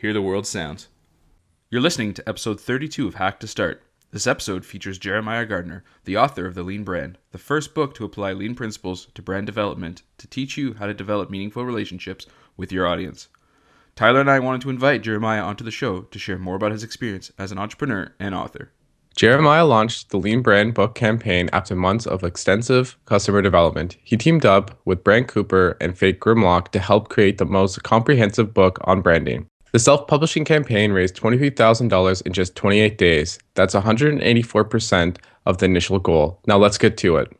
Hear the World Sounds. You're listening to episode 32 of Hack to Start. This episode features Jeremiah Gardner, the author of The Lean Brand, the first book to apply lean principles to brand development to teach you how to develop meaningful relationships with your audience. Tyler and I wanted to invite Jeremiah onto the show to share more about his experience as an entrepreneur and author. Jeremiah launched the Lean Brand book campaign after months of extensive customer development. He teamed up with Brant Cooper and Fake Grimlock to help create the most comprehensive book on branding. The self publishing campaign raised $23,000 in just 28 days. That's 184% of the initial goal. Now let's get to it.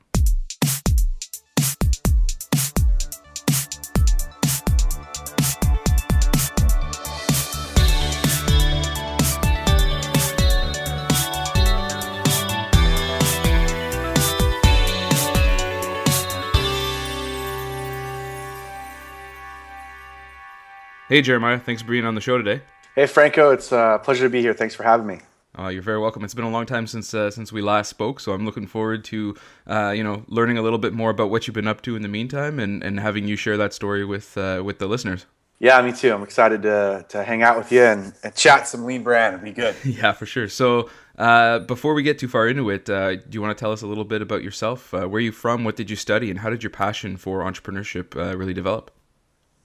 Hey, Jeremiah. Thanks for being on the show today. Hey, Franco. It's a pleasure to be here. Thanks for having me. Uh, you're very welcome. It's been a long time since uh, since we last spoke, so I'm looking forward to uh, you know learning a little bit more about what you've been up to in the meantime, and, and having you share that story with uh, with the listeners. Yeah, me too. I'm excited to to hang out with you and, and chat some lean brand. It'd be good. yeah, for sure. So uh, before we get too far into it, uh, do you want to tell us a little bit about yourself? where are you from? What did you study? And how did your passion for entrepreneurship really develop?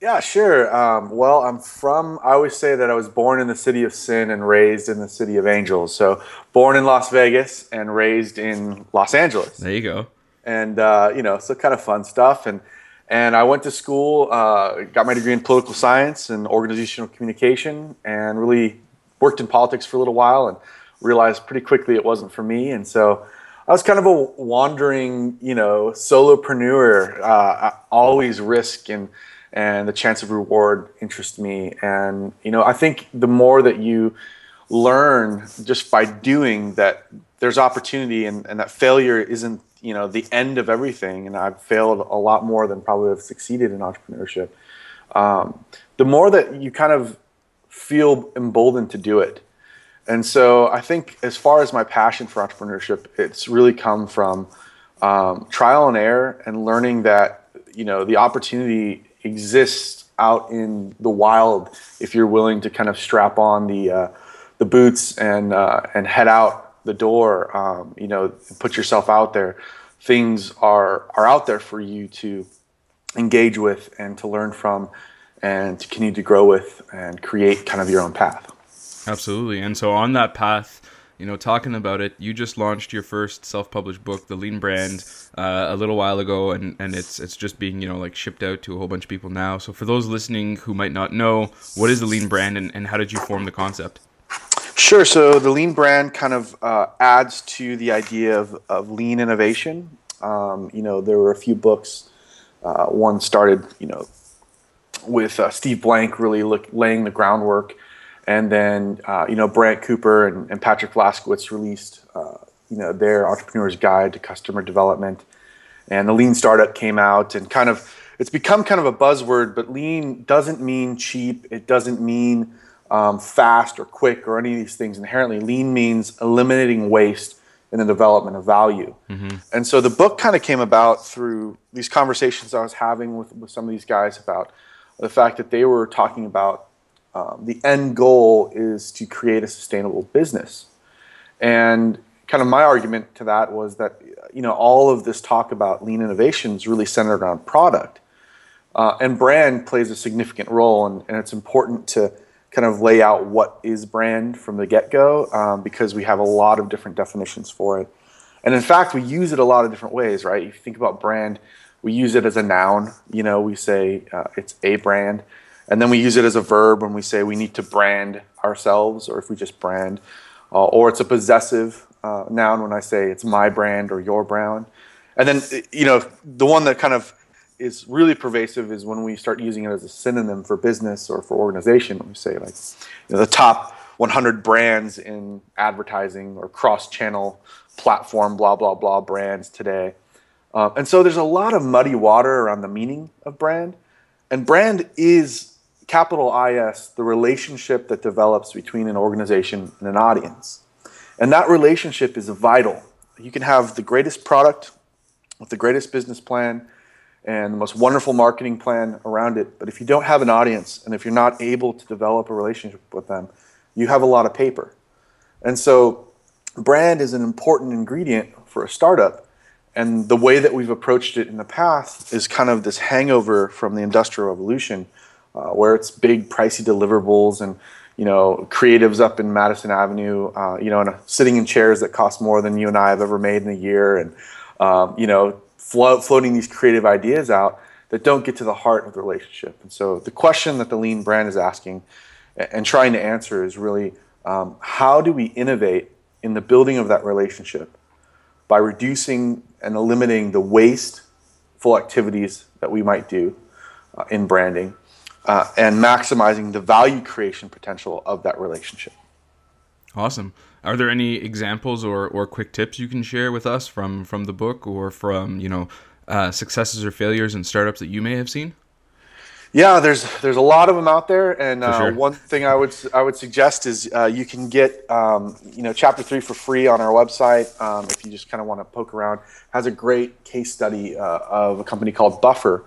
Yeah, sure. Um, well, I'm from, I always say that I was born in the city of sin and raised in the city of angels. So, born in Las Vegas and raised in Los Angeles. There you go. And, uh, you know, so kind of fun stuff. And, and I went to school, uh, got my degree in political science and organizational communication, and really worked in politics for a little while and realized pretty quickly it wasn't for me. And so, I was kind of a wandering, you know, solopreneur, uh, always risk and, and the chance of reward interests me. And you know, I think the more that you learn just by doing that, there's opportunity, and, and that failure isn't you know the end of everything. And I've failed a lot more than probably have succeeded in entrepreneurship. Um, the more that you kind of feel emboldened to do it. And so I think as far as my passion for entrepreneurship, it's really come from um, trial and error and learning that you know the opportunity exists out in the wild if you're willing to kind of strap on the uh, the boots and uh, and head out the door. Um, you know, put yourself out there. Things are are out there for you to engage with and to learn from, and to continue to grow with and create kind of your own path. Absolutely. And so on that path, you know, talking about it, you just launched your first self-published book, The Lean Brand, uh, a little while ago, and, and it's it's just being you know like shipped out to a whole bunch of people now. So for those listening who might not know, what is the Lean Brand, and, and how did you form the concept? Sure. So the Lean Brand kind of uh, adds to the idea of, of lean innovation. Um, you know, there were a few books. Uh, one started, you know, with uh, Steve Blank really look, laying the groundwork and then, uh, you know, Brant Cooper and, and Patrick Vlaskovits released, uh, you know, their Entrepreneur's Guide to Customer Development. And the Lean Startup came out and kind of, it's become kind of a buzzword, but lean doesn't mean cheap. It doesn't mean um, fast or quick or any of these things inherently. Lean means eliminating waste in the development of value. Mm-hmm. And so the book kind of came about through these conversations I was having with, with some of these guys about the fact that they were talking about um, the end goal is to create a sustainable business. And kind of my argument to that was that you know all of this talk about lean innovation is really centered around product, uh, and brand plays a significant role, and, and, it's important to kind of lay out what is brand from the get-go um, because we have a lot of different definitions for it, and in fact we use it a lot of different ways, right? If you think about brand, we use it as a noun. You know, we say uh, it's a brand. And then we use it as a verb when we say we need to brand ourselves, or if we just brand. Uh, or it's a possessive uh, noun when I say it's my brand or your brand. And then, you know, the one that kind of is really pervasive is when we start using it as a synonym for business or for organization. We say like you know, the top 100 brands in advertising or cross-channel platform, blah blah blah brands today. Um, and so there's a lot of muddy water around the meaning of brand, and brand is capital IS the relationship that develops between an organization and an audience, and that relationship is vital. You can have the greatest product with the greatest business plan and the most wonderful marketing plan around it. But if you don't have an audience and if you're not able to develop a relationship with them, you have a lot of paper. And so, brand is an important ingredient for a startup. And the way that we've approached it in the past is kind of this hangover from the Industrial Revolution, uh, where it's big, pricey deliverables and you know creatives up in Madison Avenue, uh, you know, a, sitting in chairs that cost more than you and I have ever made in a year, and um, you know, flo- floating these creative ideas out that don't get to the heart of the relationship. And so the question that the lean brand is asking and trying to answer is really um, how do we innovate in the building of that relationship by reducing and eliminating the wasteful activities that we might do uh, in branding uh, and maximizing the value creation potential of that relationship. Awesome. Are there any examples or, or quick tips you can share with us from from the book or from you know uh, successes or failures in startups that you may have seen? Yeah, there's there's a lot of them out there, and uh, sure. one thing I would I would suggest is uh, you can get um, you know chapter three for free on our website um, if you just kind of want to poke around. Has a great case study uh, of a company called Buffer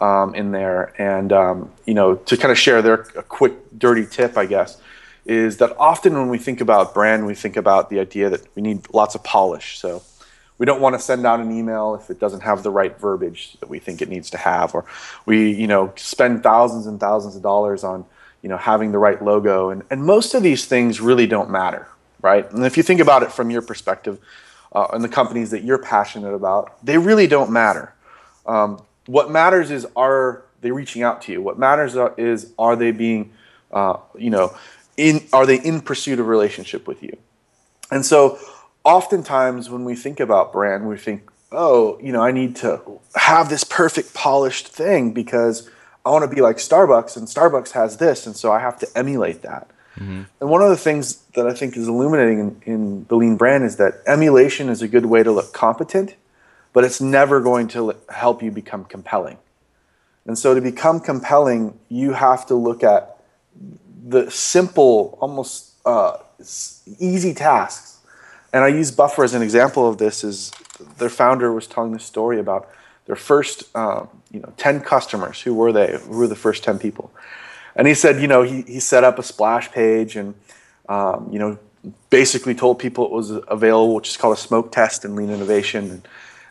um, in there, and um, you know to kind of share their a quick dirty tip, I guess is that often when we think about brand, we think about the idea that we need lots of polish. So we don't want to send out an email if it doesn't have the right verbiage that we think it needs to have, or we, you know, spend thousands and thousands of dollars on, you know, having the right logo. And, and most of these things really don't matter, right? And if you think about it from your perspective, uh, and the companies that you're passionate about, they really don't matter. Um, what matters is are they reaching out to you? What matters is are they being, uh, you know, in are they in pursuit of relationship with you and so oftentimes when we think about brand we think oh you know i need to have this perfect polished thing because i want to be like starbucks and starbucks has this and so i have to emulate that mm-hmm. and one of the things that i think is illuminating in, in the lean brand is that emulation is a good way to look competent but it's never going to help you become compelling and so to become compelling you have to look at the simple, almost uh, easy tasks. And I use Buffer as an example of this. Is their founder was telling this story about their first, um, you know, ten customers. Who were they? Who were the first ten people? And he said, you know, he he set up a splash page and, um, you know, basically told people it was available, which is called a smoke test in lean innovation, and,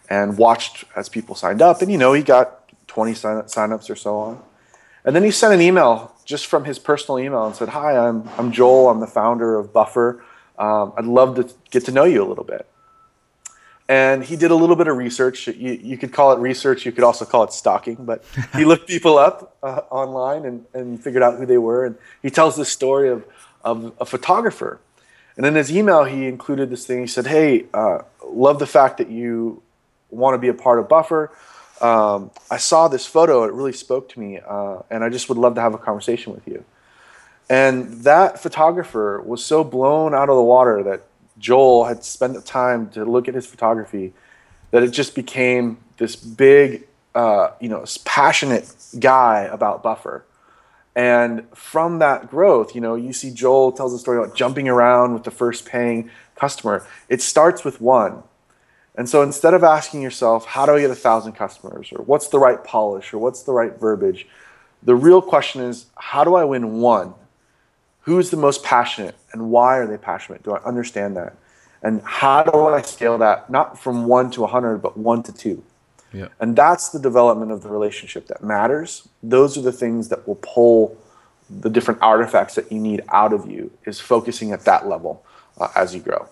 and watched as people signed up. And you know, he got 20 sign- signups or so on. And then he sent an email just from his personal email and said, Hi, I'm, I'm Joel. I'm the founder of Buffer. Um, I'd love to get to know you a little bit. And he did a little bit of research. You, you could call it research, you could also call it stalking, but he looked people up uh, online and, and figured out who they were. And he tells this story of, of a photographer. And in his email, he included this thing. He said, Hey, uh, love the fact that you want to be a part of Buffer um, I saw this photo. It really spoke to me, uh, and I just would love to have a conversation with you. And that photographer was so blown out of the water that Joel had spent the time to look at his photography that it just became this big, uh, you know, passionate guy about Buffer. And from that growth, you know, you see Joel tells a story about jumping around with the first paying customer. It starts with one and so instead of asking yourself, how do I get a thousand customers, or what's the right polish, or what's the right verbiage, the real question is, how do I win one? Who is the most passionate, and why are they passionate? Do I understand that? And how do I scale that, not from one to 100, but one to two? Yeah. And that's the development of the relationship that matters. Those are the things that will pull the different artifacts that you need out of you, is focusing at that level uh, as you grow.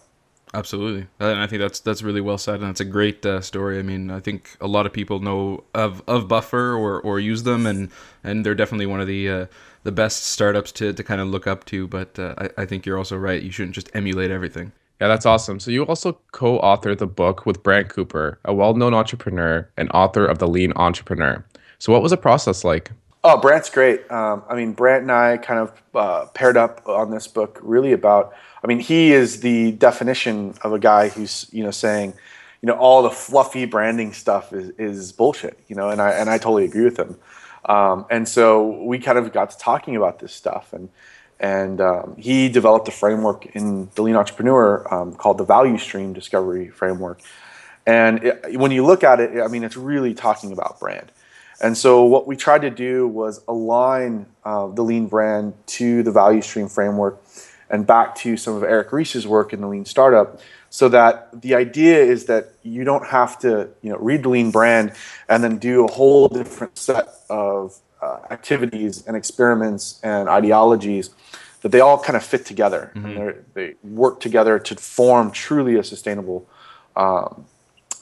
Absolutely, and I think that's that's really well said, and it's a great uh, story. I mean, I think a lot of people know of, of Buffer or, or use them, and, and they're definitely one of the uh, the best startups to, to kind of look up to. But uh, I, I think you're also right; you shouldn't just emulate everything. Yeah, that's awesome. So you also co-authored the book with Brant Cooper, a well-known entrepreneur and author of The Lean Entrepreneur. So what was the process like? Oh, Brant's great. Um, I mean, Brant and I kind of uh, paired up on this book, really about. I mean, he is the definition of a guy who's you know saying, you know, all the fluffy branding stuff is, is bullshit. You know, and I and I totally agree with him. Um, and so we kind of got to talking about this stuff, and and um, he developed a framework in the Lean Entrepreneur um, called the Value Stream Discovery Framework. And it, when you look at it, I mean, it's really talking about brand. And so what we tried to do was align uh, the Lean brand to the Value Stream Framework and back to some of Eric Ries's work in the Lean Startup so that the idea is that you don't have to you know read the lean brand and then do a whole different set of uh, activities and experiments and ideologies that they all kind of fit together mm-hmm. and they work together to form truly a sustainable um,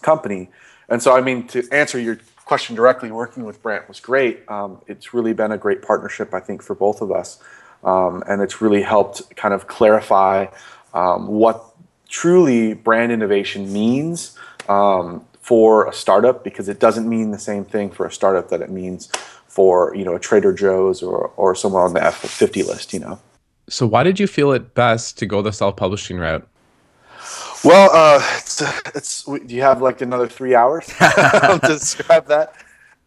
company and so i mean to answer your question directly working with brant was great um, it's really been a great partnership i think for both of us um, and it's really helped kind of clarify um, what truly brand innovation means um, for a startup because it doesn't mean the same thing for a startup that it means for you know a Trader Joe's or or somewhere on the F50 list. You know. So why did you feel it best to go the self-publishing route? Well, uh, it's, it's, do you have like another three hours to describe that?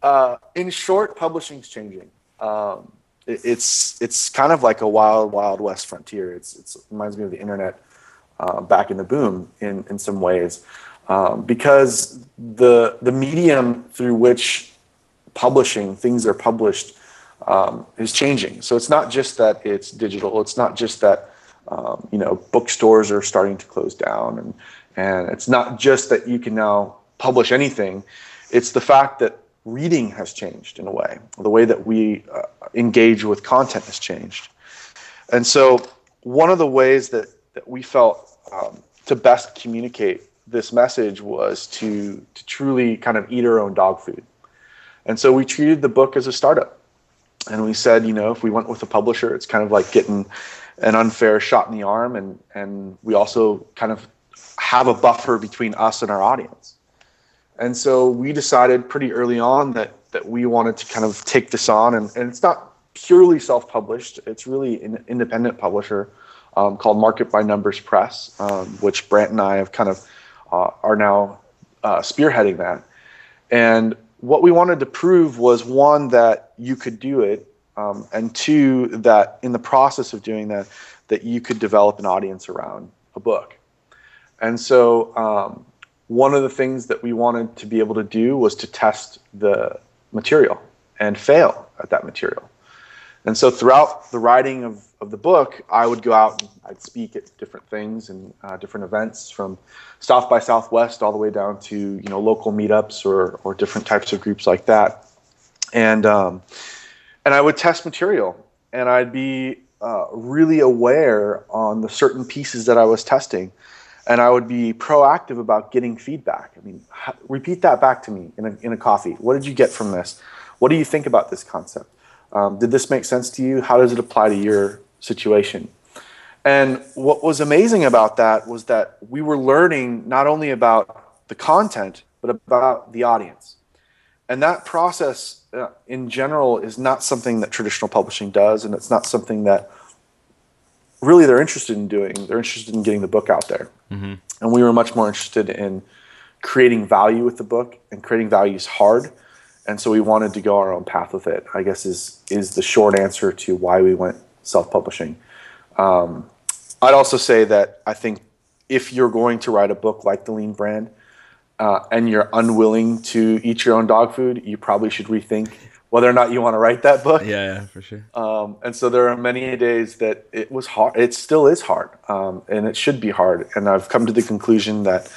Uh, in short, publishing's changing. Um, it, it's it's kind of like a wild, wild west frontier. It's, it's it reminds me of the internet uh, back in the boom in, in some ways. Um, because the, the medium through which publishing, things are published, um, is changing. So it's not just that it's digital, it's not just that um, you know bookstores are starting to close down, and, and it's not just that you can now publish anything, it's the fact that reading has changed in a way. The way that we uh, engage with content has changed. And so, one of the ways that, that we felt um, to best communicate this message was to to truly kind of eat our own dog food. And so we treated the book as a startup. And we said, you know, if we went with a publisher, it's kind of like getting an unfair shot in the arm and and we also kind of have a buffer between us and our audience. And so we decided pretty early on that that we wanted to kind of take this on and, and it's not purely self-published, it's really an independent publisher um, called Market by Numbers Press, um, which Brant and I have kind of uh, are now uh, spearheading that. And what we wanted to prove was one that you could do it, um, and two that in the process of doing that, that you could develop an audience around a book. And so um, one of the things that we wanted to be able to do was to test the material and fail at that material. And so throughout the writing of, of the book, I would go out and I'd speak at different things and uh, different events from South by Southwest all the way down to you know local meetups or, or different types of groups like that. And um, and I would test material and I'd be uh, really aware on the certain pieces that I was testing. And I would be proactive about getting feedback. I mean, repeat that back to me in a, in a coffee. What did you get from this? What do you think about this concept? Um, did this make sense to you? How does it apply to your situation? And what was amazing about that was that we were learning not only about the content, but about the audience. And that process uh, in general is not something that traditional publishing does, and it's not something that really they're interested in doing. They're interested in getting the book out there. Mm-hmm. And we were much more interested in creating value with the book, and creating value is hard and so we wanted to go our own path with it. I guess is is the short answer to why we went self-publishing. Um, I'd also say that I think if you're going to write a book like the Lean Brand uh, and you're unwilling to eat your own dog food, you probably should rethink whether or not you want to write that book. Yeah, yeah for sure. Um, and so there are many days that it was hard. It still is hard, um, and it should be hard. And I've come to the conclusion that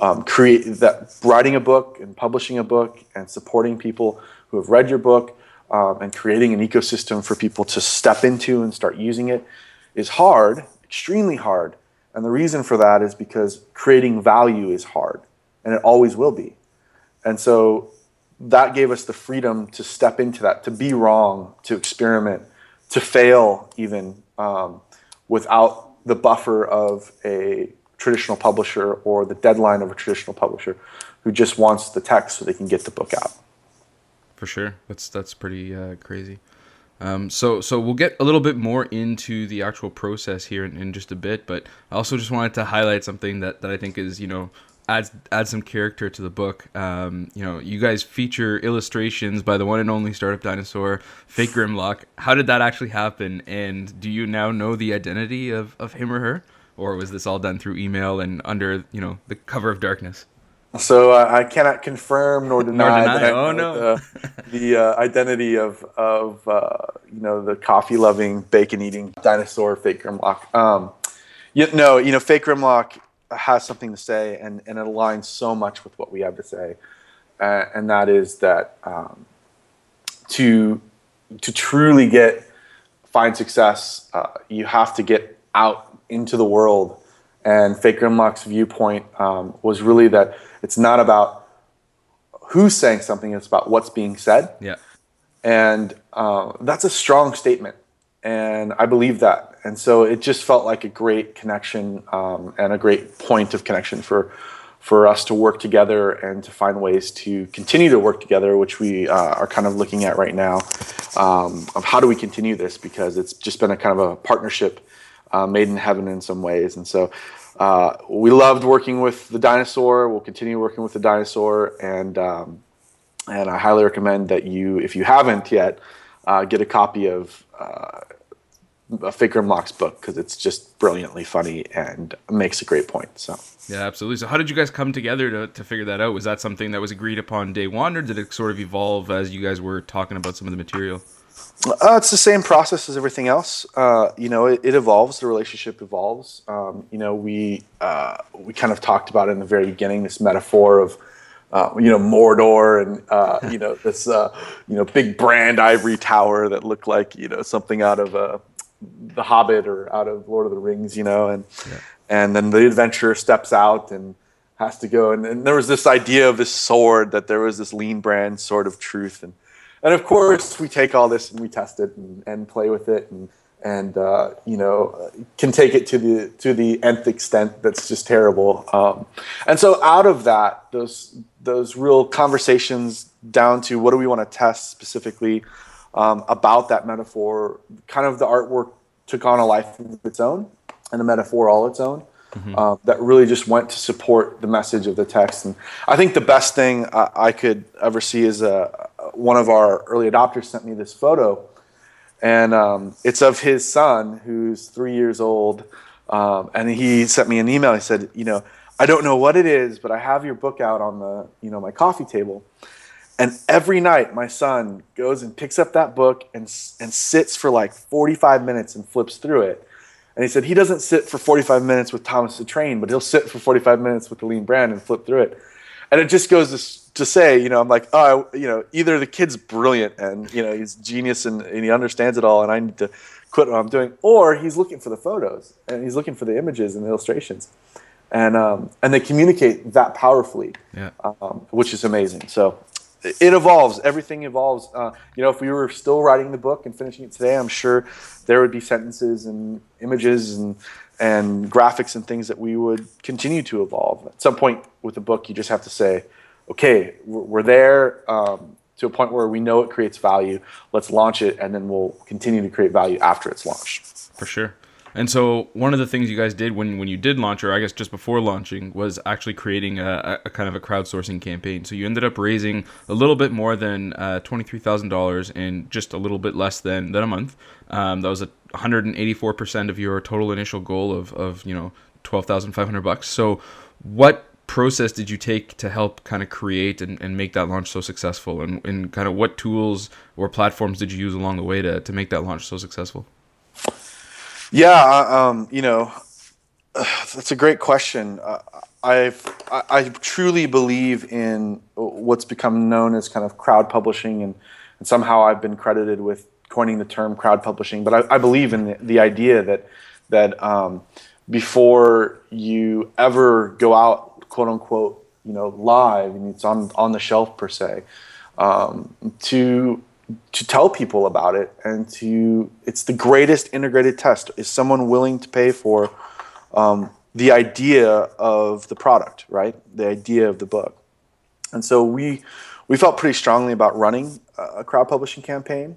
um, create that writing a book and publishing a book and supporting people who have read your book um, and creating an ecosystem for people to step into and start using it is hard, extremely hard. And the reason for that is because creating value is hard, and it always will be. And so that gave us the freedom to step into that, to be wrong, to experiment, to fail even um, without the buffer of a traditional publisher or the deadline of a traditional publisher who just wants the text so they can get the book out. For sure, that's that's pretty uh, crazy. Um, so so we'll get a little bit more into the actual process here in, in, just a bit, but I also just wanted to highlight something that, that I think is you know adds adds some character to the book. Um, you know, you guys feature illustrations by the one and only startup dinosaur, Fake Grimlock. How did that actually happen? And do you now know the identity of, of him or her, or was this all done through email and under you know the cover of darkness? So uh, I cannot confirm nor deny, nor deny. that oh, no. the, the uh, identity of of uh, you know the coffee loving bacon eating dinosaur fake Grimlock. Um, you, no, you know fake Grimlock has something to say and, and it aligns so much with what we have to say, uh, and that is that um, to to truly get find success, uh, you have to get out into the world. And Fake Grimlock's viewpoint um, was really that it's not about who's saying something; it's about what's being said. Yeah, and uh, that's a strong statement, and I believe that. And so it just felt like a great connection um, and a great point of connection for for us to work together and to find ways to continue to work together, which we uh, are kind of looking at right now. Um, of how do we continue this because it's just been a kind of a partnership uh, made in heaven in some ways, and so uh, we loved working with the dinosaur. We'll continue working with the dinosaur, and um, and I highly recommend that you, if you haven't yet, uh, get a copy of uh, Fake Grimlock's book because it's just brilliantly funny and makes a great point. So yeah, absolutely. So how did you guys come together to to figure that out? Was that something that was agreed upon day one, or did it sort of evolve as you guys were talking about some of the material? Uh, it's the same process as everything else. Uh, you know, it, it, evolves. The relationship evolves. Um, you know, we uh, we kind of talked about it in the very beginning. This metaphor of uh, you know Mordor and uh, you know this uh, you know big brand ivory tower that looked like you know something out of the Hobbit or out of Lord of the Rings. You know, and yeah. and then the adventurer steps out and has to go. And, and there was this idea of this sword that there was this lean brand sword of truth and and of course we take all this and we test it and, and play with it and and uh, you know can take it to the to the nth extent that's just terrible um, and so out of that those those real conversations down to what do we want to test specifically um, about that metaphor kind of the artwork took on a life of its own and a metaphor all its own mm-hmm. uh, that really just went to support the message of the text and i think the best thing i, I could ever see is a one of our early adopters sent me this photo, and um, it's of his son who's three years old. Um, and he sent me an email. He said, you know, I don't know what it is, but I have your book out on the, you know, my coffee table. And every night, my son goes and picks up that book and and sits for like 45 minutes and flips through it. And he said he doesn't sit for 45 minutes with Thomas the Train, but he'll sit for 45 minutes with the Lean Brand and flip through it. And it just goes to to say, you know, I'm like, oh, you know, either the kid's brilliant and you know he's genius and, and he understands it all, and I need to quit what I'm doing, or he's looking for the photos and he's looking for the images and the illustrations, and um, and they communicate that powerfully, yeah. um, which is amazing. So it evolves. Everything evolves. Uh, you know, if we were still writing the book and finishing it today, I'm sure there would be sentences and images and and graphics and things that we would continue to evolve. At some point with the book, you just have to say okay, we're there um, to a point where we know it creates value. Let's launch it, and then we'll continue to create value after it's launched. For sure. And so one of the things you guys did when, when you did launch, or I guess just before launching, was actually creating a, a kind of a crowdsourcing campaign. So you ended up raising a little bit more than uh, twenty three thousand dollars in just a little bit less than than a month. Um, that was a one hundred and eighty four percent of your total initial goal of of you know twelve thousand five hundred bucks. So what process did you take to help kind of create and, and make that launch so successful and, and kind of what tools or platforms did you use along the way to, to make that launch so successful yeah um, you know that's a great question. Uh, I've, I, I truly believe in what's become known as kind of crowd publishing and, and somehow I've been credited with coining the term crowd publishing but I, I believe in the, the idea that that um, before you ever go out quote unquote you know live and it's on on the shelf per se um, to to tell people about it and to it's the greatest integrated test is someone willing to pay for um, the idea of the product, right? The idea of the book. And so we we felt pretty strongly about running a crowd publishing campaign.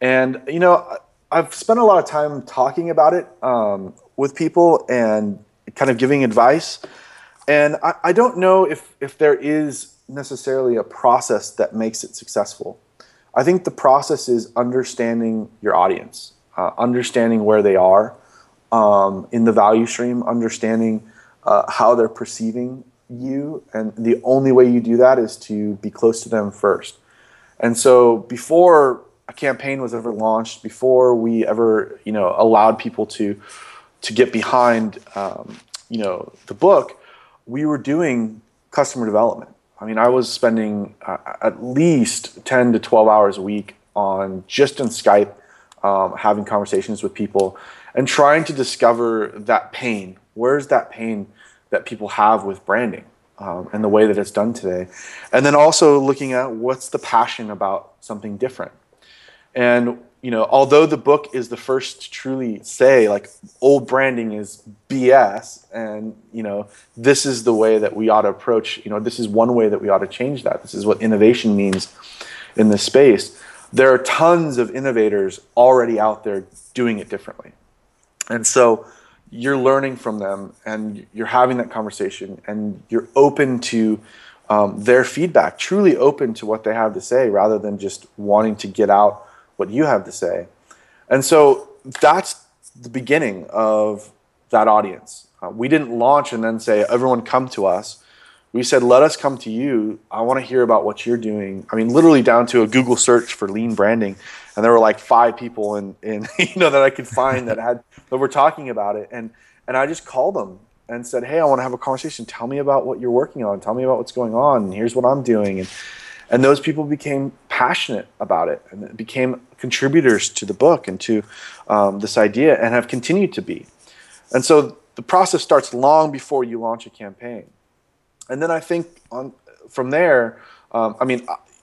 And you know, I've spent a lot of time talking about it um, with people and kind of giving advice. And I, I don't know if if there is necessarily a process that makes it successful. I think the process is understanding your audience, uh, understanding where they are um, in the value stream, understanding uh, how they're perceiving you. And the only way you do that is to be close to them first. And so before a campaign was ever launched, before we ever, you know, allowed people to to get behind, um, you know, the book, we were doing customer development. I mean, I was spending uh, at least 10 to 12 hours a week on just in Skype, um, having conversations with people and trying to discover that pain. Where's that pain that people have with branding um, and the way that it's done today? And then also looking at what's the passion about something different. And you know, although the book is the first to truly say like old branding is BS, and you know, this is the way that we ought to approach. You know, this is one way that we ought to change that. This is what innovation means in this space. There are tons of innovators already out there doing it differently, and so you're learning from them, and you're having that conversation, and you're open to um, their feedback, truly open to what they have to say, rather than just wanting to get out what you have to say. And so that's the beginning of that audience. Uh, we didn't launch and then say, everyone come to us. We said, let us come to you. I want to hear about what you're doing. I mean, literally down to a Google search for lean branding. And there were like five people in, in you know, that I could find that had, that were talking about it. And, and I just called them and said, Hey, I want to have a conversation. Tell me about what you're working on. Tell me about what's going on. And here's what I'm doing. And, and those people became passionate about it and became contributors to the book and to um, this idea and have continued to be. And so the process starts long before you launch a campaign. And then i think on from there um, i mean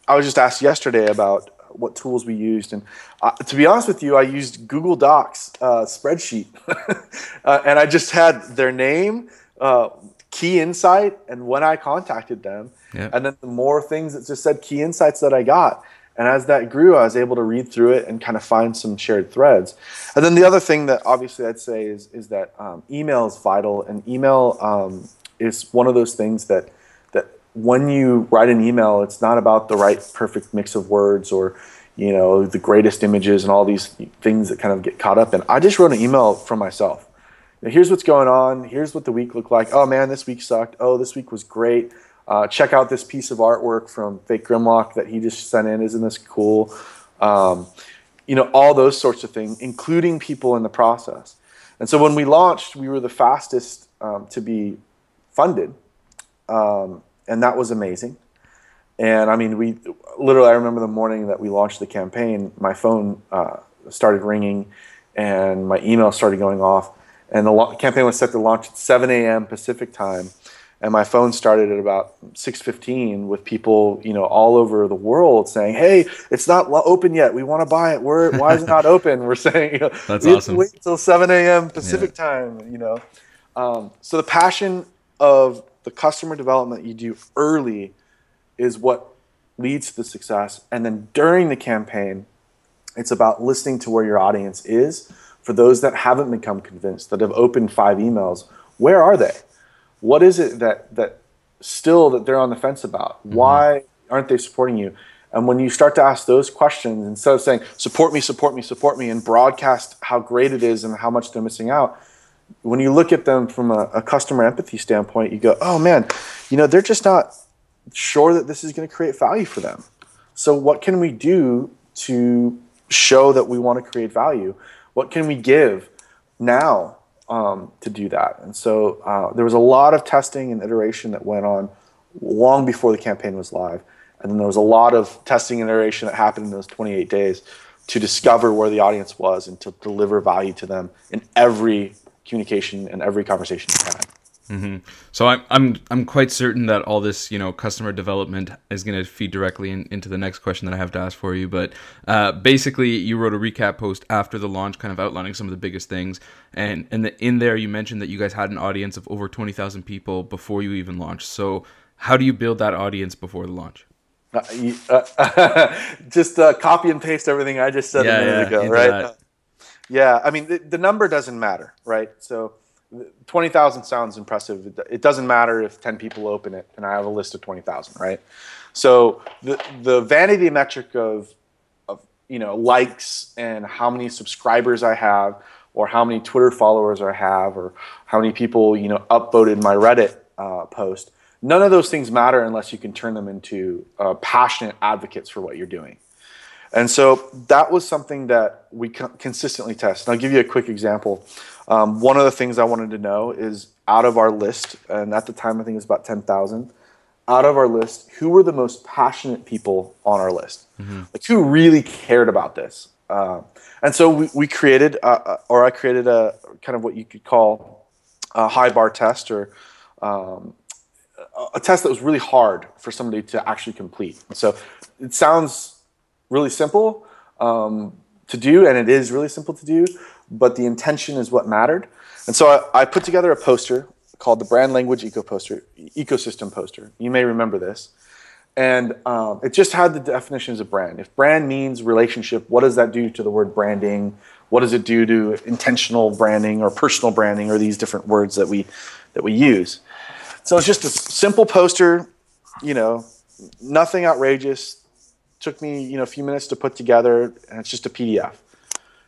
I, was just asked yesterday about what tools we used. And uh, to be honest with you i used google docs uh, spreadsheet. Uh, and i just had their name uh, key insight and when i contacted them Yep. And then the more things that just said key insights that I got. And as that grew, I was able to read through it and kind of find some shared threads. And then the other thing that obviously I'd say is, is that um, email is vital. And email um, is one of those things that, that when you write an email, it's not about the right perfect mix of words or you know the greatest images and all these things that kind of get caught up in. I just wrote an email for myself. Here's what's going on. Here's what the week looked like. Oh man, this week sucked. Oh, this week was great. Uh, check out this piece of artwork from Fake Grimlock that he just sent in. Isn't this cool? Um, you know, all those sorts of things, including people in the process. And so when we launched, we were the fastest um, to be funded, um, and that was amazing. And I mean, we literally, I remember the morning that we launched the campaign, my phone uh, started ringing, and my email started going off, and the lo- campaign was set to launch at 7 a.m. Pacific time and my phone started at about 6:15 with people, you know, all over the world saying, "Hey, it's not open yet. We want to buy it. Where? Why is it not open?" We're saying, you know, "That's awesome." Wait until 7 a.m. Pacific yeah. time. You know, um, so the passion of the customer development you do early is what leads to the success, and then during the campaign, it's about listening to where your audience is. For those that haven't become convinced, that have opened five emails, where are they? what is it that that still that they're on the fence about? Mm-hmm. Why aren't they supporting you? And when you start to ask those questions, instead of saying support me, support me, support me, and broadcast how great it is and how much they're missing out, when you look at them from a, a customer empathy standpoint, you go, oh man, you know they're just not sure that this is going to create value for them. So what can we do to show that we want to create value? What can we give now um, to do that. And so uh, there was a lot of testing and iteration that went on long before the campaign was live. And then there was a lot of testing and iteration that happened in those 28 days to discover where the audience was and to deliver value to them in every communication and every conversation you had. Mm-hmm. So I'm I'm I'm quite certain that all this you know customer development is going to feed directly in, into the next question that I have to ask for you. But uh, basically, you wrote a recap post after the launch, kind of outlining some of the biggest things, and and the, in there you mentioned that you guys had an audience of over twenty thousand people before you even launched. So how do you build that audience before the launch? Uh, uh, just uh, copy and paste everything I just said yeah, a minute yeah, ago, right? yeah, I mean the, the number doesn't matter, right? So 20,000 sounds impressive. It doesn't matter if 10 people open it and I have a list of 20,000, right? So the, the vanity metric of, of, you know, likes and how many subscribers I have or how many Twitter followers I have or how many people, you know, upvoted my Reddit uh, post, none of those things matter unless you can turn them into uh, passionate advocates for what you're doing. And so that was something that we consistently test. And I'll give you a quick example. Um, one of the things I wanted to know is out of our list, and at the time I think it was about 10,000, out of our list, who were the most passionate people on our list? Mm-hmm. Like who really cared about this? Uh, and so we, we created, uh, uh, or I created a kind of what you could call a high bar test or um, a test that was really hard for somebody to actually complete. So it sounds really simple um, to do, and it is really simple to do, but the intention is what mattered. And so I, I put together a poster called the Brand Language Eco Poster, Ecosystem Poster. You may remember this. And um, it just had the definitions of brand. If brand means relationship, what does that do to the word branding? What does it do to intentional branding or personal branding or these different words that we that we use? So it's just a simple poster, you know, nothing outrageous, took me you know a few minutes to put together, and it's just a PDF.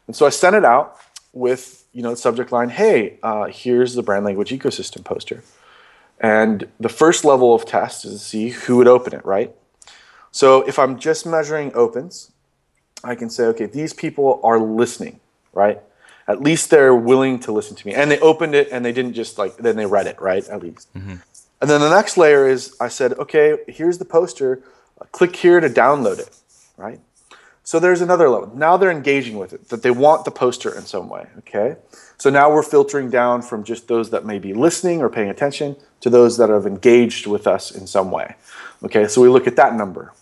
And so I sent it out with you know the subject line, "Hey, uh, here's the brand language ecosystem poster." And the first level of test is to see who would open it, right? So if I'm just measuring opens, I can say, okay, these people are listening, right? At least they're willing to listen to me. And they opened it and they didn't just like, then they read it, right? At least. Mm-hmm. And then the next layer is I said, okay, here's the poster click here to download it, right? So there's another level. Now they're engaging with it, that they want the poster in some way, okay? So now we're filtering down from just those that may be listening or paying attention to those that have engaged with us in some way. Okay, so we look at that number.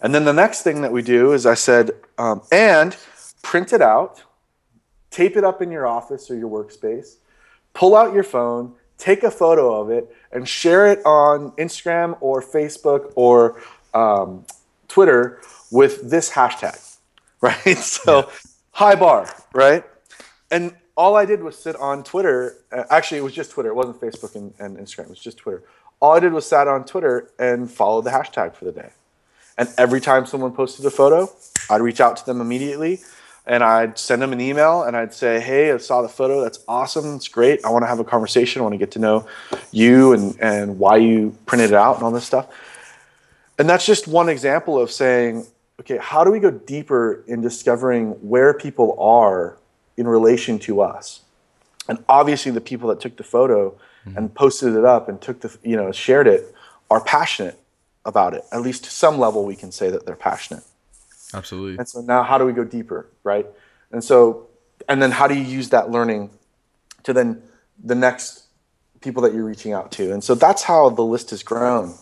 And then the next thing that we do is I said, um, and print it out, tape it up in your office or your workspace, pull out your phone, take a photo of it, and share it on Instagram or Facebook or um, Twitter with this hashtag, right? So yeah. high bar, right? And all I did was sit on Twitter. Uh, actually, it was just Twitter. It wasn't Facebook and, and Instagram. It was just Twitter. All I did was sat on Twitter and follow the hashtag for the day. And every time someone posted a photo, I'd reach out to them immediately and I'd send them an email and I'd say, Hey, I saw the photo. That's awesome. It's great. I want to have a conversation. I want to get to know you and, and why you printed it out and all this stuff. And that's just one example of saying, okay, how do we go deeper in discovering where people are in relation to us? And obviously, the people that took the photo mm-hmm. and posted it up and took the, you know, shared it are passionate about it. At least to some level, we can say that they're passionate. Absolutely. And so now, how do we go deeper, right? And so, and then how do you use that learning to then the next people that you're reaching out to? And so that's how the list has grown.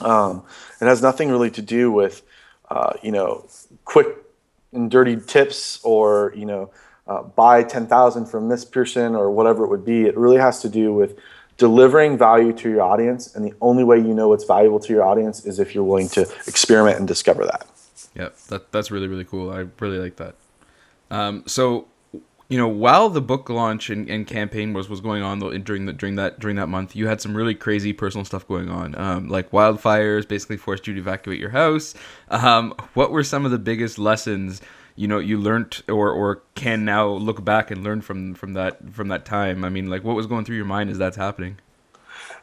Um, it has nothing really to do with, uh, you know, quick and dirty tips or, you know, uh, buy 10,000 from this person or whatever it would be. It really has to do with delivering value to your audience. And the only way you know what's valuable to your audience is if you're willing to experiment and discover that. Yep, that, that's really, really cool. I really like that. Um, so you know, while the book launch and, and campaign was, was going on during the during that during that month, you had some really crazy personal stuff going on. Um, like wildfires basically forced you to evacuate your house. Um, what were some of the biggest lessons you know you learned or or can now look back and learn from from that from that time? I mean, like what was going through your mind as that's happening?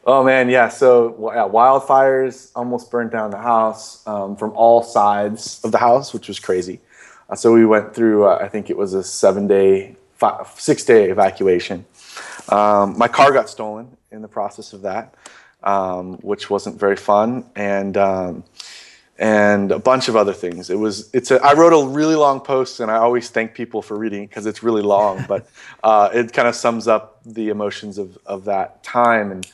Oh man, yeah. So yeah, wildfires almost burned down the house um, from all sides of the house, which was crazy. Uh, so we went through, uh, I think it was a seven day, five, six day evacuation. Um, my car got stolen in the process of that, um, which wasn't very fun. And, um, and a bunch of other things. It was it's a, I wrote a really long post, and I always thank people for reading because it's really long, but uh, it kind of sums up the emotions of of that time. And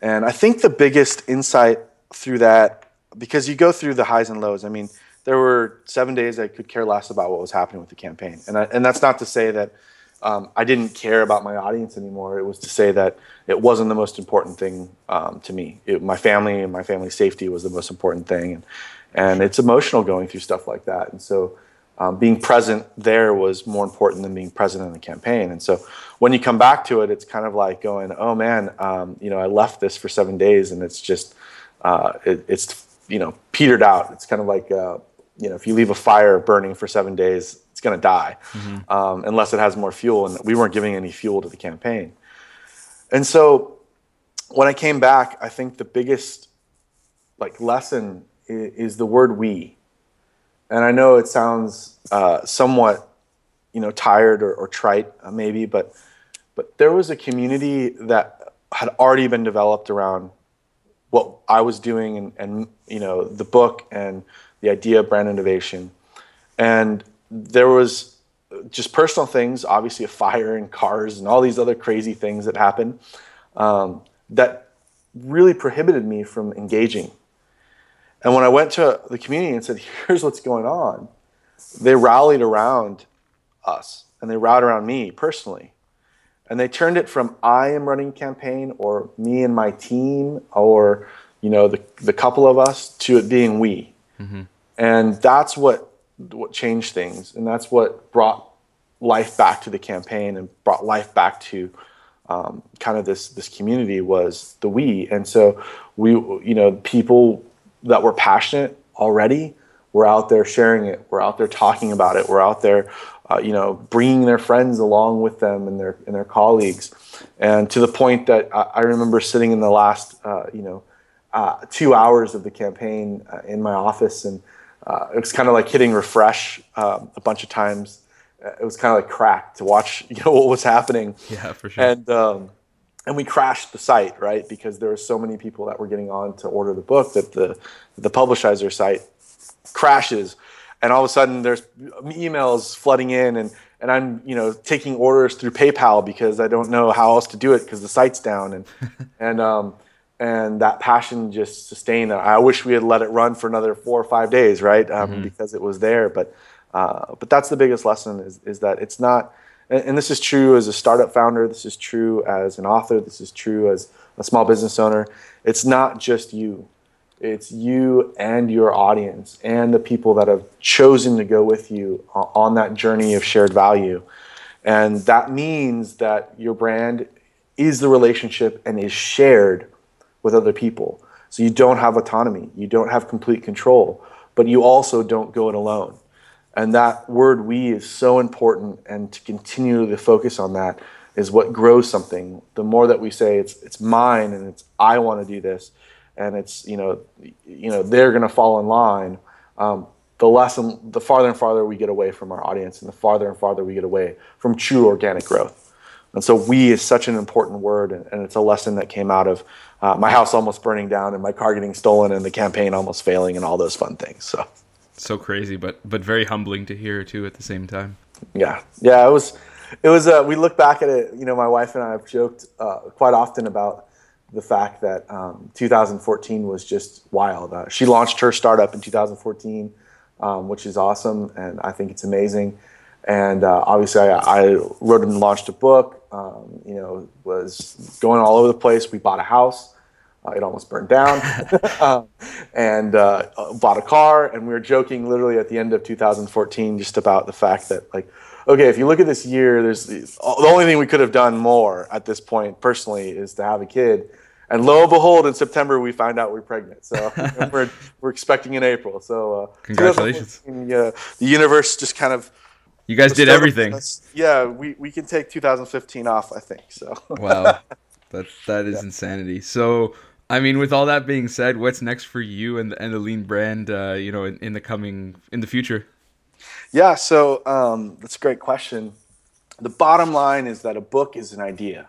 and I think the biggest insight through that because you go through the highs and lows. I mean, there were seven days I could care less about what was happening with the campaign, and I, and that's not to say that um, I didn't care about my audience anymore. It was to say that it wasn't the most important thing um, to me. It, my family and my family's safety was the most important thing, and and it's emotional going through stuff like that. And so, um, being present there was more important than being present in the campaign. And so, when you come back to it, it's kind of like going, "Oh man, um, you know, I left this for seven days, and it's just, uh, it, it's you know, petered out. It's kind of like, uh, you know, if you leave a fire burning for seven days, it's going to die mm-hmm. um, unless it has more fuel. And we weren't giving any fuel to the campaign. And so, when I came back, I think the biggest like lesson is the word we. And I know it sounds uh, somewhat, you know, tired or, or trite uh, maybe, but but there was a community that had already been developed around what I was doing and, and you know the book and the idea of brand innovation. And there was just personal things, obviously a fire and cars and all these other crazy things that happened um, that really prohibited me from engaging and when I went to the community and said, here's what's going on, they rallied around us and they rallied around me personally. And they turned it from I am running campaign or me and my team or you know the, the couple of us to it being we. Mm-hmm. And that's what what changed things and that's what brought life back to the campaign and brought life back to um, kind of this this community was the we and so we you know people that we're passionate already, we're out there sharing it. We're out there talking about it. We're out there, uh, you know, bringing their friends along with them and their and their colleagues, and to the point that I, I remember sitting in the last, uh, you know, uh, two hours of the campaign uh, in my office, and uh, it was kind of like hitting refresh um, a bunch of times. It was kind of like crack to watch, you know, what was happening. Yeah, for sure. And um, and we crashed the site right because there were so many people that were getting on to order the book that the the publisher site crashes and all of a sudden there's emails flooding in and and I'm you know taking orders through PayPal because I don't know how else to do it because the site's down and and um and that passion just sustained. I wish we had let it run for another four or five days, right? Um, mm-hmm. Because it was there. But uh, but that's the biggest lesson is is that it's not and, and this is true as a startup founder, this is true as an author, this is true as a small business owner. It's not just you. It's you and your audience and the people that have chosen to go with you on that journey of shared value. And that means that your brand is the relationship and is shared with other people. So you don't have autonomy, you don't have complete control, but you also don't go it alone. And that word we is so important, and to continue to focus on that is what grows something. The more that we say it's it's mine and it's I want to do this, and it's you know you know they're going to fall in line. Um, the less and the farther and farther we get away from our audience, and the farther and farther we get away from true organic growth. And so, we is such an important word, and, and it's a lesson that came out of uh, my house almost burning down, and my car getting stolen, and the campaign almost failing, and all those fun things. So so crazy, but but very humbling to hear too at the same time. Yeah, yeah, it was. It was. Uh, we look back at it. You know, my wife and I have joked uh, quite often about the fact that um, 2014 was just wild. Uh, she launched her startup in 2014, um, which is awesome, and I think it's amazing. And uh, obviously, I, I, wrote and launched a book. Um, you know, was going all over the place. We bought a house. Uh, it almost burned down, um, and uh, bought a car. And we were joking literally at the end of 2014 just about the fact that, like, okay, if you look at this year, there's the only thing we could have done more at this point, personally, is to have a kid. And lo and behold, in September we find out we're pregnant. So we're, we're expecting in April. So uh, congratulations! Uh, the universe just kind of you guys did everything. Yeah, we, we can take 2015 off, I think. So wow, that that is yeah. insanity. So I mean, with all that being said, what's next for you and the, and the Lean brand? Uh, you know, in, in the coming in the future. Yeah, so um, that's a great question. The bottom line is that a book is an idea.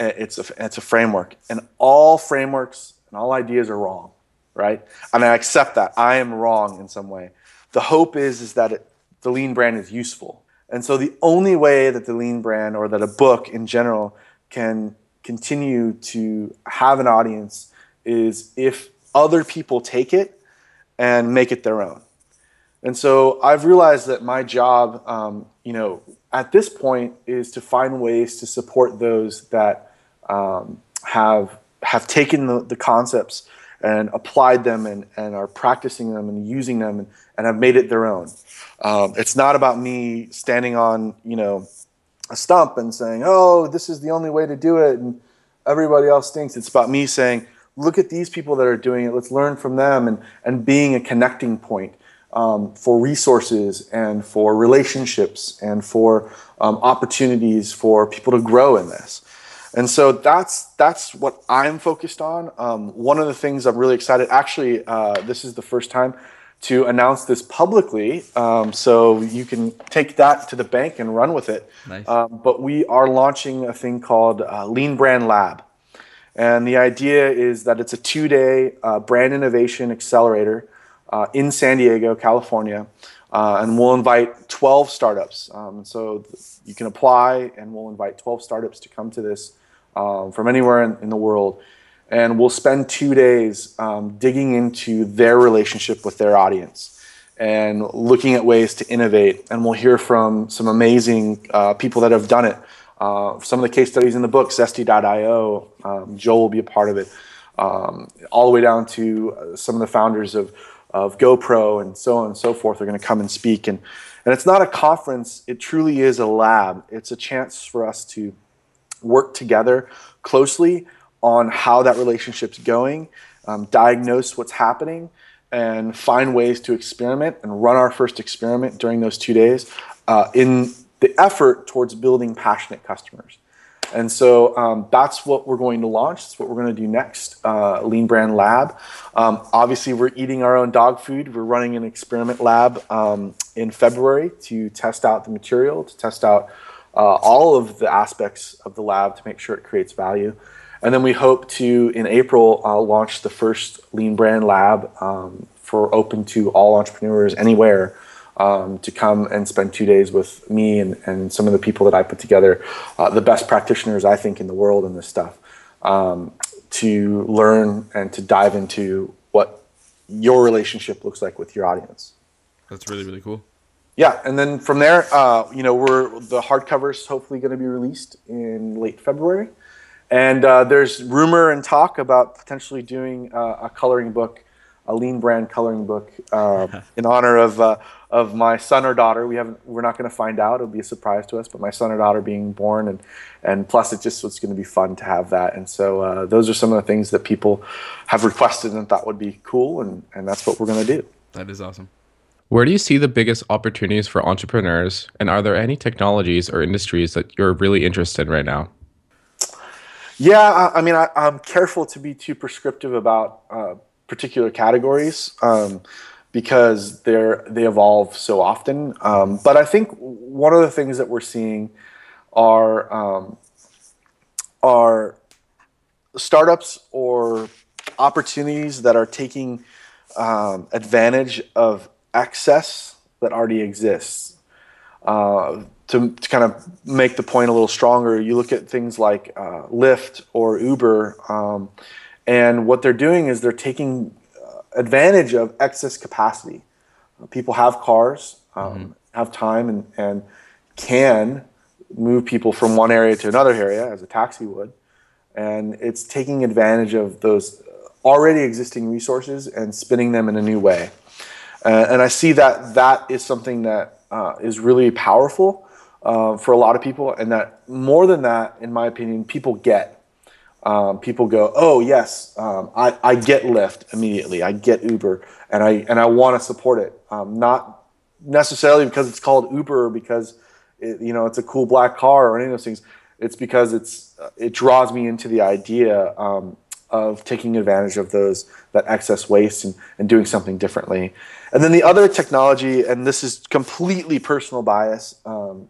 It's a it's a framework, and all frameworks and all ideas are wrong. right? And I accept that I am wrong in some way. The hope is is that it, the lean brand is useful. And so the only way that the lean brand or that a book in general can continue to have an audience is if other people take it and make it their own. And so I've realized that my job, um, you know, at this point is to find ways to support those that um, have have taken the, the concepts and applied them and, and are practicing them and using them and, and have made it their own. Um, it's not about me standing on, you know, a stump and saying, oh, this is the only way to do it and everybody else stinks. It's about me saying, look at these people that are doing it. Let's learn from them and, and being a connecting point um, for resources and for relationships and for um, opportunities for people to grow in this. And so that's that's what I'm focused on. Um, one of the things I'm really excited. Actually, uh, this is the first time to announce this publicly, um, so you can take that to the bank and run with it. Nice. Um, but we are launching a thing called uh, Lean Brand Lab, and the idea is that it's a two-day uh, brand innovation accelerator uh, in San Diego, California. Uh, and we'll invite 12 startups. Um, so you can apply, and we'll invite 12 startups to come to this um, from anywhere in, in, the world. And we'll spend two days um, digging into their relationship with their audience and looking at ways to innovate. And we'll hear from some amazing uh, people that have done it. Uh, some of the case studies in the book, Zesty.io, um, Joel will be a part of it, um, all the way down to uh, some of the founders of of GoPro and so on and so forth are going to come and speak. And, and it's not a conference, it truly is a lab. It's a chance for us to work together closely on how that relationship's going, um, diagnose what's happening, and find ways to experiment and run our first experiment during those two days uh, in the effort towards building passionate customers. And so um, that's what we're going to launch. That's what we're going to do next, uh, Lean Brand Lab. Um, obviously, we're eating our own dog food. We're running an experiment lab um, in February to test out the material, to test out uh, all of the aspects of the lab to make sure it creates value. And then we hope to, in April, uh, launch the first Lean Brand Lab um, for open to all entrepreneurs anywhere um, to come and spend two days with me and, and some of the people that I put together, uh, the best practitioners I think in the world in this stuff, um, to learn and to dive into what your relationship looks like with your audience. That's really really cool. Yeah, and then from there, uh, you know, we're the hardcovers hopefully going to be released in late February, and uh, there's rumor and talk about potentially doing uh, a coloring book, a lean brand coloring book, uh, in honor of uh, of my son or daughter. We haven't. We're not going to find out. It'll be a surprise to us. But my son or daughter being born, and and plus, it just was going to be fun to have that. And so uh, those are some of the things that people have requested and thought would be cool, and and that's what we're going to do. That is awesome. Where do you see the biggest opportunities for entrepreneurs, and are there any technologies or industries that you're really interested in right now? Yeah, I, mean, I, am careful to be too prescriptive about uh, particular categories. Um, because they're they evolve so often. Um, but I think one of the things that we're seeing are um, are startups or opportunities that are taking um, advantage of access that already exists. Uh, to, to, kind of make the point a little stronger, you look at things like uh, Lyft or Uber, um, and what they're doing is they're taking advantage of excess capacity. People have cars, um, mm-hmm. have time, and, and can move people from one area to another area as a taxi would. And it's taking advantage of those already existing resources and spinning them in a new way. Uh, and I see that that is something that uh, is really powerful uh, for a lot of people, and that more than that, in my opinion, people get um, people go, oh yes, um, I, I get Lyft immediately. I get Uber, and I and I want to support it. Um, not necessarily because it's called Uber, or because it, you know it's a cool black car or any of those things. It's because it's uh, it draws me into the idea um, of taking advantage of those that excess waste and, and doing something differently. And then the other technology, and this is completely personal bias, um,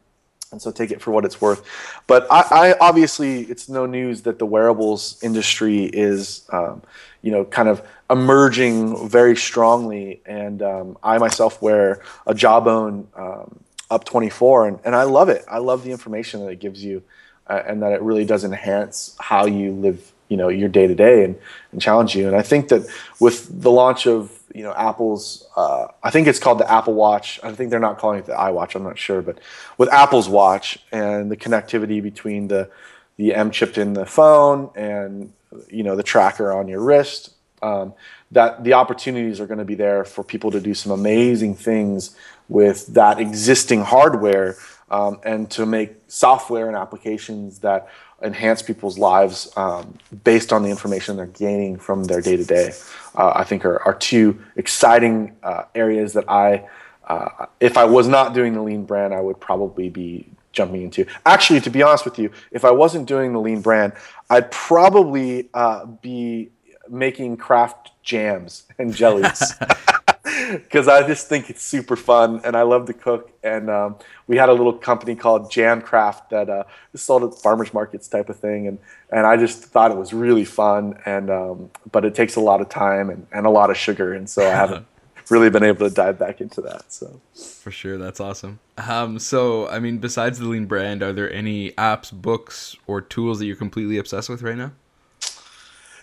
and so take it for what it's worth. But I, I obviously, it's no news that the wearables industry is, um, you know, kind of emerging very strongly. And um, I myself wear a Jawbone um, Up 24, and, and I love it. I love the information that it gives you, uh, and that it really does enhance how you live, you know, your day to day and and challenge you. And I think that with the launch of you know Apple's uh, I think it's called the Apple Watch. I think they're not calling it the iWatch. I'm not sure, but with Apple's watch and the connectivity between the the M chipped in the phone and you know the tracker on your wrist, um, that the opportunities are going to be there for people to do some amazing things with that existing hardware um, and to make software and applications that enhance people's lives um, based on the information they're gaining from their day to day. I think are, are two exciting uh, areas that I, uh, if I was not doing the lean brand, I would probably be jumping into. Actually, to be honest with you, if I wasn't doing the lean brand, I'd probably uh, be making craft jams and jellies. because I just think it's super fun and I love to cook. And um, we had a little company called Jamcraft that uh, sold at farmers markets type of thing, and and I just thought it was really fun. And um, but it takes a lot of time and, and a lot of sugar, and so I haven't really been able to dive back into that. So for sure, that's awesome. Um, so I mean, besides the Lean brand, are there any apps, books, or tools that you're completely obsessed with right now?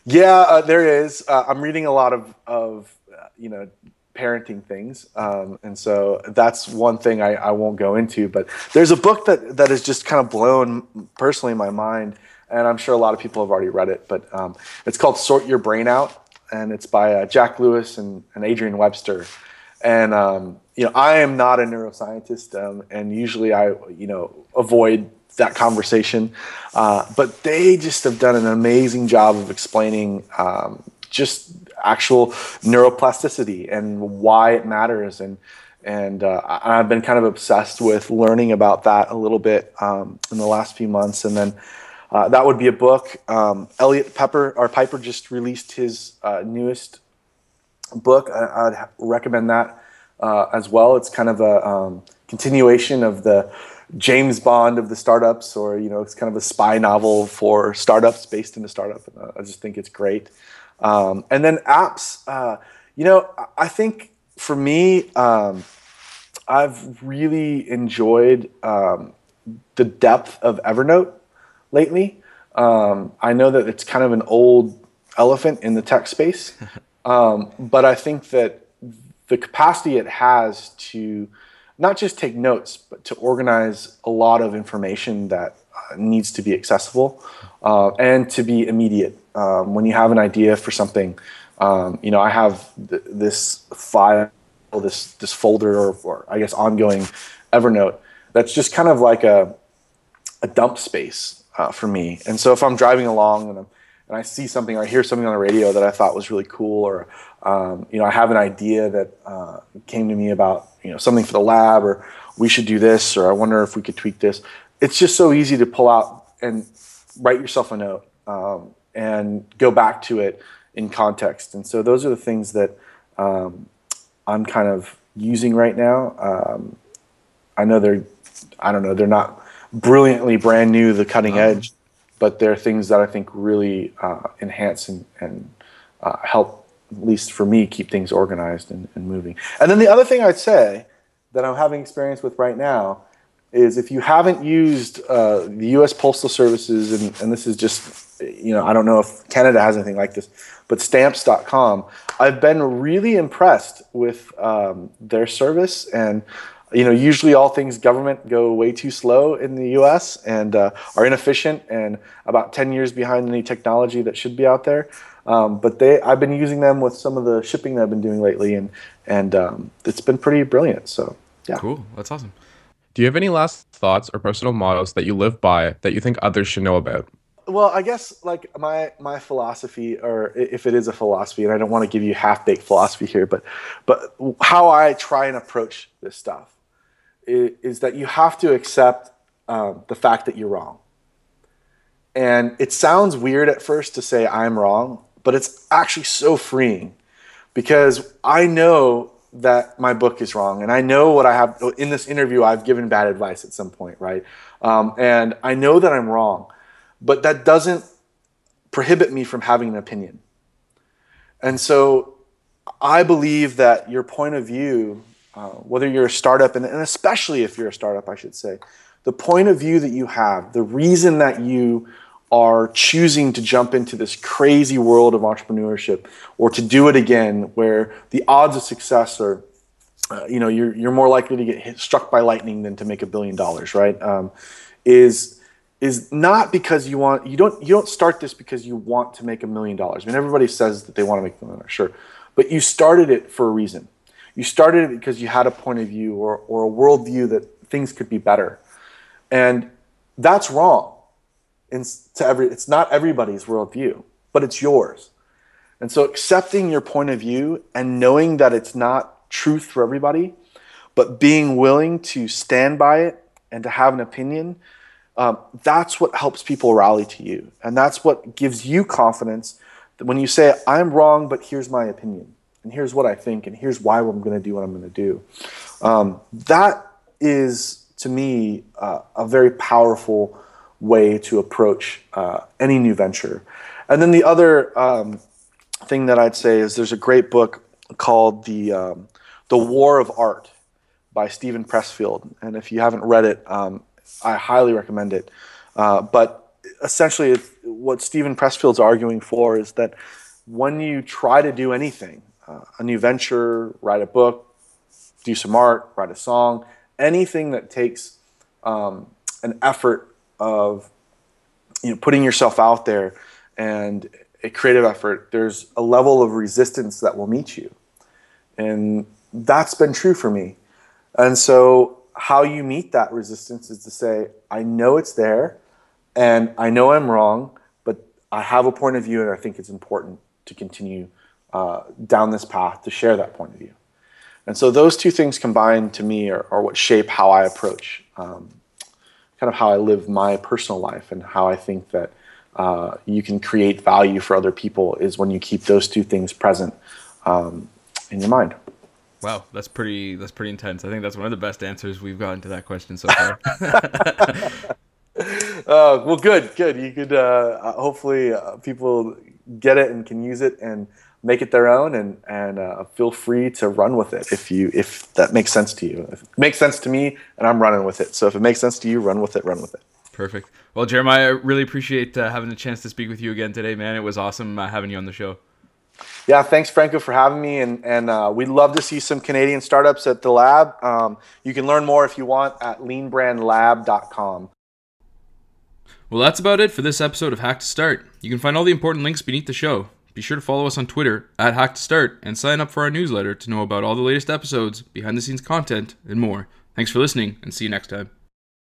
Yeah, uh, there is. Uh, I'm reading a lot of of uh, you know parenting things. Um, and so that's one thing I, I, won't go into. But there's a book that, that has just kind of blown personally my mind. And I'm sure a lot of people have already read it. But um, it's called Sort Your Brain Out. And it's by uh, Jack Lewis and, and, Adrian Webster. And, um, you know, I am not a neuroscientist. Um, and usually I, you know, avoid that conversation. Uh, but they just have done an amazing job of explaining um, just actual neuroplasticity and why it matters and and uh, I've been kind of obsessed with learning about that a little bit um, in the last few months. And then uh, that would be a book. Um, Eliot Peper or Piper just released his uh, newest book. I, would recommend that uh, as well. It's kind of a um, continuation of the James Bond of the startups, or you know, it's kind of a spy novel for startups based in a startup. Uh, I just think it's great. Um, and then apps, uh, you know, I think for me, um, I've really enjoyed um, the depth of Evernote lately. Um, I know that it's kind of an old elephant in the tech space, um, but I think that the capacity it has to not just take notes, but to organize a lot of information that uh, needs to be accessible uh, and to be immediate um, when you have an idea for something, um, you know, I have th- this file, this this folder, or, or, I guess ongoing Evernote that's just kind of like a a dump space uh, for me. And so if I'm driving along and, and I see something or I hear something on the radio that I thought was really cool, or um, you know, I have an idea that uh, came to me about you know something for the lab, or we should do this, or I wonder if we could tweak this. It's just so easy to pull out and write yourself a note. Um, and go back to it in context. And so those are the things that um, I'm kind of using right now. Um, I know they're, I don't know, they're not brilliantly brand new, the cutting uh-huh. edge, but they're things that I think really uh, enhance and, and uh, help, at least for me, keep things organized and, and moving. And then the other thing I'd say that I'm having experience with right now is if you haven't used uh, the U.S. Postal Services, and, and, this is just, you know, I don't know if Canada has anything like this, but stamps.com, I've been really impressed with um, their service. And, you know, usually all things government go way too slow in the U.S. and uh, are inefficient and about 10 years behind any technology that should be out there. Um, but they, I've been using them with some of the shipping that I've been doing lately, and and um, it's been pretty brilliant. So, yeah, cool. That's awesome. Do you have any last thoughts or personal models that you live by that you think others should know about? Well, I guess like my my philosophy, or if it is a philosophy, and I don't want to give you half baked philosophy here, but but how I try and approach this stuff is, is that you have to accept um, the fact that you're wrong. And it sounds weird at first to say I'm wrong, but it's actually so freeing because I know that my book is wrong, and I know what I have in this interview. I've given bad advice at some point, right? Um, and I know that I'm wrong, but that doesn't prohibit me from having an opinion. And so, I believe that your point of view, uh, whether you're a startup, and, and especially if you're a startup, I should say, the point of view that you have, the reason that you are choosing to jump into this crazy world of entrepreneurship or to do it again where the odds of success are uh, you know you're, you're more likely to get hit, struck by lightning than to make a billion dollars right um, is is not because you want you don't you don't start this because you want to make a million dollars. I mean everybody says that they want to make a million dollars sure. But you started it for a reason. You started it because you had a point of view or, or a worldview that things could be better. And that's wrong. It's, to every, it's not everybody's worldview, but it's yours. And so accepting your point of view and knowing that it's not truth for everybody, but being willing to stand by it and to have an opinion, um, that's what helps people rally to you. And that's what gives you confidence when you say, I'm wrong, but here's my opinion, and here's what I think, and here's why I'm going to do what I'm going to do. Um, that is, to me, uh, a very powerful way to approach uh, any new venture. And then the other um, thing that I'd say is there's a great book called the um, the War of Art by Steven Pressfield, and if you haven't read it, um, I highly recommend it. Uh, but essentially, what Steven Pressfield's arguing for is that when you try to do anything, uh, a new venture, write a book, do some art, write a song, anything that takes um, an effort of you know putting yourself out there and a creative effort, there's a level of resistance that will meet you. And that's been true for me. And so, how you meet that resistance is to say, I know it's there and I know I'm wrong, but I have a point of view and I think it's important to continue uh, down this path to share that point of view. And so, those two things combined to me are, are what shape how I approach um, kind of how I live my personal life and how I think that uh, you can create value for other people is when you keep those two things present um, in your mind. Wow, that's pretty. That's pretty intense. I think that's one of the best answers we've gotten to that question so far. uh, well, good, good. You could uh, uh, hopefully uh, people get it and can use it and make it their own and and uh, feel free to run with it if you if that makes sense to you. If it makes sense to me, and I'm running with it. So if it makes sense to you, run with it. Run with it. Perfect. Well, Jeremiah, I really appreciate uh, having the chance to speak with you again today, man. It was awesome uh, having you on the show. Yeah, thanks, Franco, for having me. And, and uh, we'd love to see some Canadian startups at the lab. Um, you can learn more if you want at leanbrandlab.com. Well, that's about it for this episode of Hack to Start. You can find all the important links beneath the show. Be sure to follow us on Twitter at Hack to Start and sign up for our newsletter to know about all the latest episodes, behind the scenes content, and more. Thanks for listening, and see you next time.